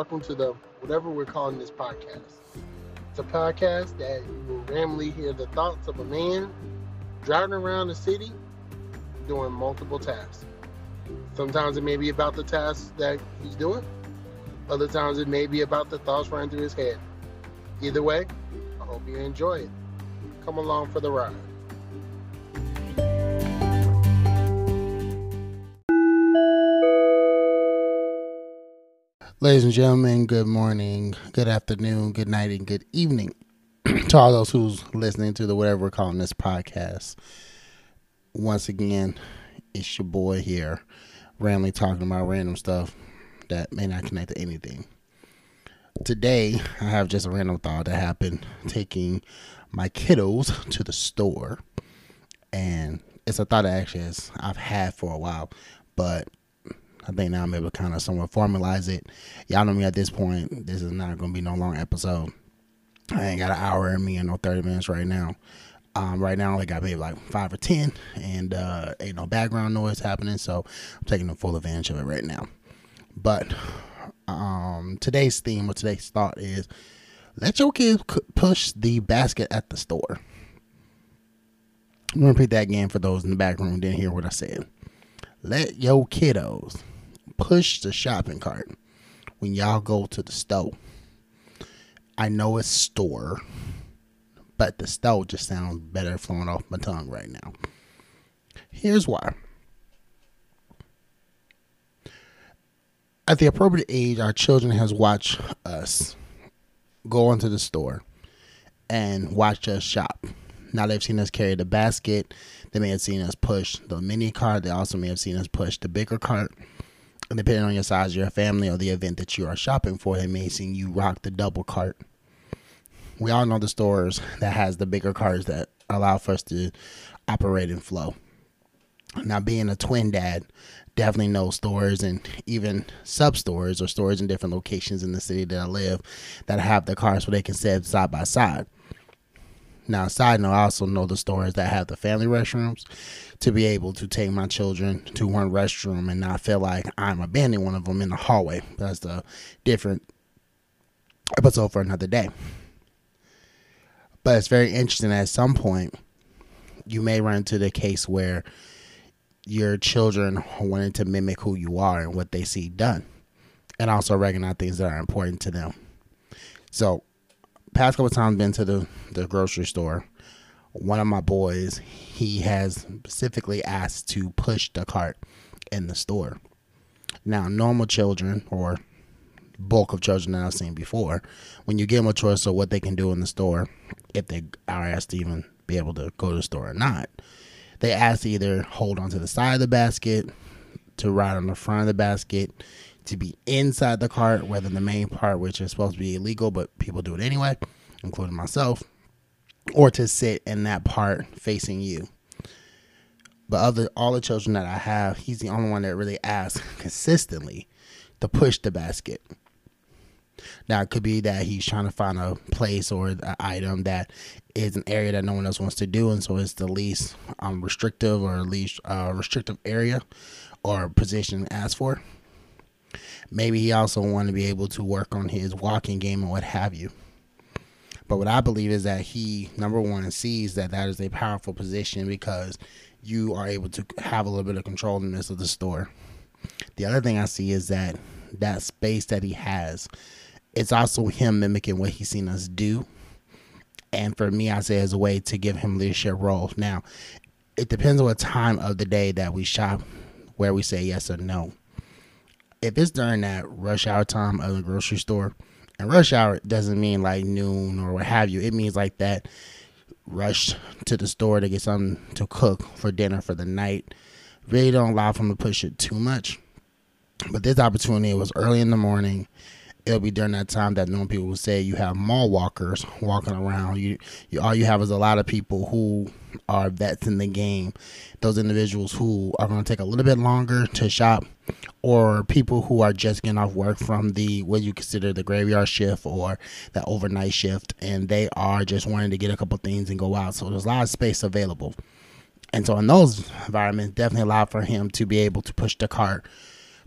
welcome to the whatever we're calling this podcast. It's a podcast that you will randomly hear the thoughts of a man driving around the city doing multiple tasks. Sometimes it may be about the tasks that he's doing, other times it may be about the thoughts running through his head. Either way, I hope you enjoy it. Come along for the ride. Ladies and gentlemen, good morning, good afternoon, good night, and good evening to all those who's listening to the whatever we're calling this podcast. Once again, it's your boy here, randomly talking about random stuff that may not connect to anything. Today, I have just a random thought that happened taking my kiddos to the store. And it's a thought that actually has, I've had for a while, but I think now I'm able to kind of somewhat formalize it. Y'all know me at this point. This is not going to be no long episode. I ain't got an hour in me and no 30 minutes right now. Um, right now, I only got maybe like five or 10, and uh, ain't no background noise happening. So I'm taking the full advantage of it right now. But um, today's theme or today's thought is let your kids push the basket at the store. I'm going to repeat that again for those in the back room didn't hear what I said. Let your kiddos push the shopping cart when y'all go to the store. I know it's store, but the store just sounds better flowing off my tongue right now. Here's why. At the appropriate age, our children has watched us go into the store and watch us shop. Now they've seen us carry the basket. They may have seen us push the mini cart. They also may have seen us push the bigger cart. And depending on your size, your family, or the event that you are shopping for, they may see you rock the double cart. We all know the stores that has the bigger carts that allow for us to operate and flow. Now, being a twin dad, definitely know stores and even sub stores or stores in different locations in the city that I live that have the cars so they can sit side by side. Now, side note, I also know the stores that have the family restrooms to be able to take my children to one restroom and not feel like I'm abandoning one of them in the hallway. That's a different episode for another day. But it's very interesting at some point you may run into the case where your children wanting to mimic who you are and what they see done and also recognize things that are important to them. So past couple times been to the, the grocery store. One of my boys, he has specifically asked to push the cart in the store. Now, normal children or bulk of children that I've seen before, when you give them a choice of what they can do in the store, if they are asked to even be able to go to the store or not, they ask to either hold onto the side of the basket, to ride on the front of the basket, to be inside the cart, whether the main part, which is supposed to be illegal, but people do it anyway, including myself, or to sit in that part facing you. But other all the children that I have, he's the only one that really asks consistently to push the basket. Now it could be that he's trying to find a place or an item that is an area that no one else wants to do, and so it's the least um, restrictive or least uh, restrictive area or position asked for. Maybe he also want to be able to work on his walking game and what have you. But what I believe is that he, number one, sees that that is a powerful position because you are able to have a little bit of control in the midst of the store. The other thing I see is that that space that he has, it's also him mimicking what he's seen us do. And for me, I say as a way to give him leadership role. Now, it depends on what time of the day that we shop, where we say yes or no if it's during that rush hour time of the grocery store, and rush hour doesn't mean like noon or what have you. It means like that rush to the store to get something to cook for dinner for the night. Really don't allow for them to push it too much. But this opportunity was early in the morning it'll be during that time that known people will say you have mall walkers walking around. You, you all you have is a lot of people who are vets in the game. Those individuals who are going to take a little bit longer to shop, or people who are just getting off work from the what you consider the graveyard shift or the overnight shift, and they are just wanting to get a couple things and go out. So there's a lot of space available. And so in those environments, definitely allow for him to be able to push the cart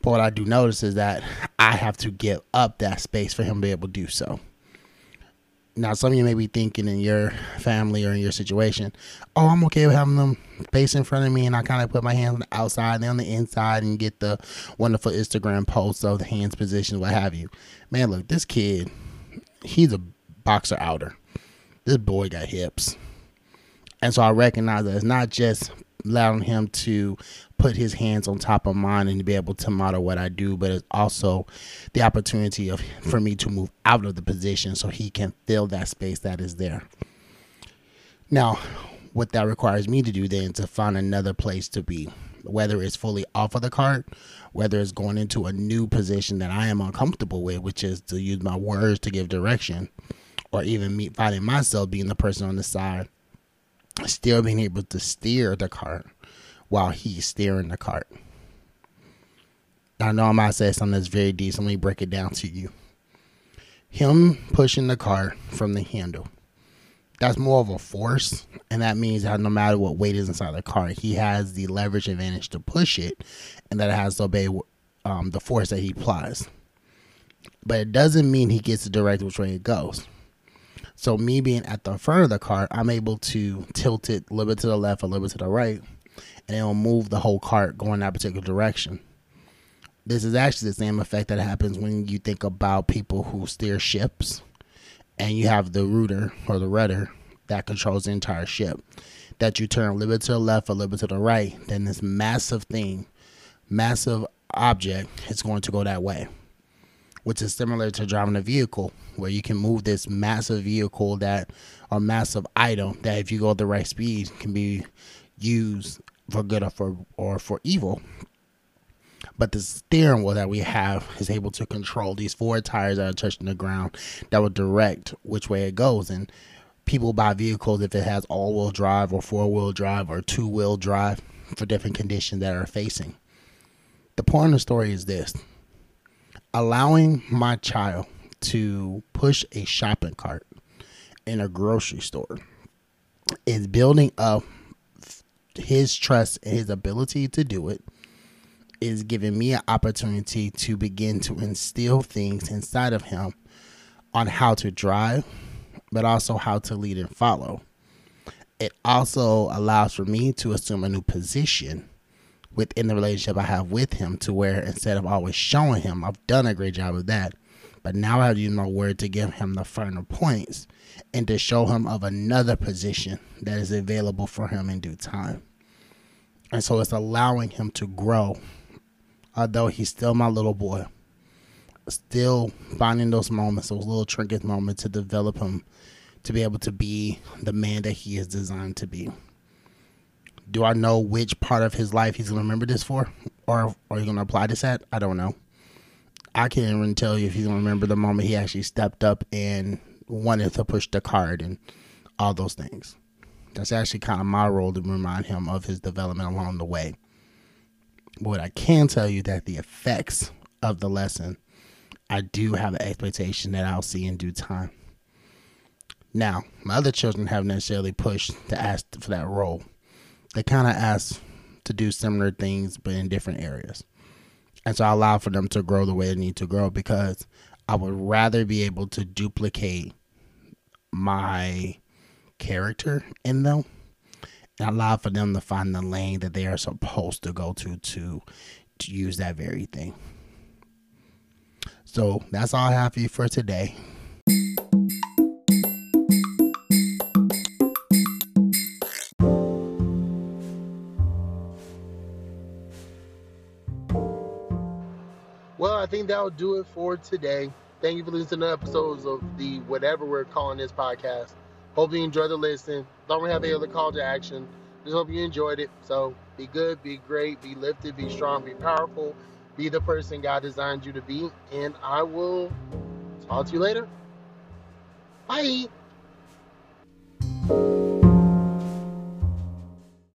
But what I do notice is that I have to give up that space for him to be able to do so. Now, some of you may be thinking in your family or in your situation, oh, I'm okay with having them face in front of me and I kind of put my hands on the outside and on the inside and get the wonderful Instagram posts of the hands position, what have you. Man, look, this kid, he's a boxer outer. This boy got hips. And so I recognize that it's not just allowing him to put his hands on top of mine and be able to model what I do, but it's also the opportunity of for me to move out of the position so he can fill that space that is there. Now, what that requires me to do then to find another place to be, whether it's fully off of the cart, whether it's going into a new position that I am uncomfortable with, which is to use my words to give direction, or even me finding myself being the person on the side, still being able to steer the cart while he's steering the cart. I know I might say something that's very so let me break it down to you. Him pushing the cart from the handle. That's more of a force, and that means that no matter what weight is inside the cart, he has the leverage advantage to push it, and that it has to obey um, the force that he applies. But it doesn't mean he gets to direct which way it goes. So me being at the front of the cart, I'm able to tilt it a little bit to the left, a little bit to the right, and it'll move the whole cart going that particular direction. This is actually the same effect that happens when you think about people who steer ships and you have the rudder or the rudder that controls the entire ship. That you turn a little bit to the left, a little bit to the right, then this massive thing, massive object is going to go that way. Which is similar to driving a vehicle where you can move this massive vehicle that or massive item that if you go at the right speed can be used for good or for or for evil. But the steering wheel that we have is able to control these four tires that are touching the ground that will direct which way it goes. And people buy vehicles if it has all wheel drive or four wheel drive or two wheel drive for different conditions that are facing. The point of the story is this allowing my child to push a shopping cart in a grocery store is building up his trust and his ability to do it is giving me an opportunity to begin to instill things inside of him on how to drive, but also how to lead and follow. It also allows for me to assume a new position within the relationship I have with him to where instead of always showing him, I've done a great job of that. But now I have to use my word to give him the final points and to show him of another position that is available for him in due time. And so it's allowing him to grow, although he's still my little boy. Still finding those moments, those little trinket moments to develop him to be able to be the man that he is designed to be. Do I know which part of his life he's to remember this for? Or are you to apply this at? I don't know. I can't even tell you if he's to remember the moment he actually stepped up and wanted to push the card and all those things. That's actually kind of my role to remind him of his development along the way. But what I can tell you that the effects of the lesson, I do have an expectation that I'll see in due time. Now, my other children haven't necessarily pushed to ask for that role. They kind of ask to do similar things, but in different areas. And so I allow for them to grow the way they need to grow because I would rather be able to duplicate my character in them and allow for them to find the lane that they are supposed to go to to, to use that very thing. So that's all I have for you for today. Think that'll do it for today. Thank you for listening to episodes of the whatever we're calling this podcast. Hope you enjoyed the listen. Don't we have any other call to action. Just hope you enjoyed it. So be good, be great, be lifted, be strong, be powerful, be the person God designed you to be. And I will talk to you later. Bye.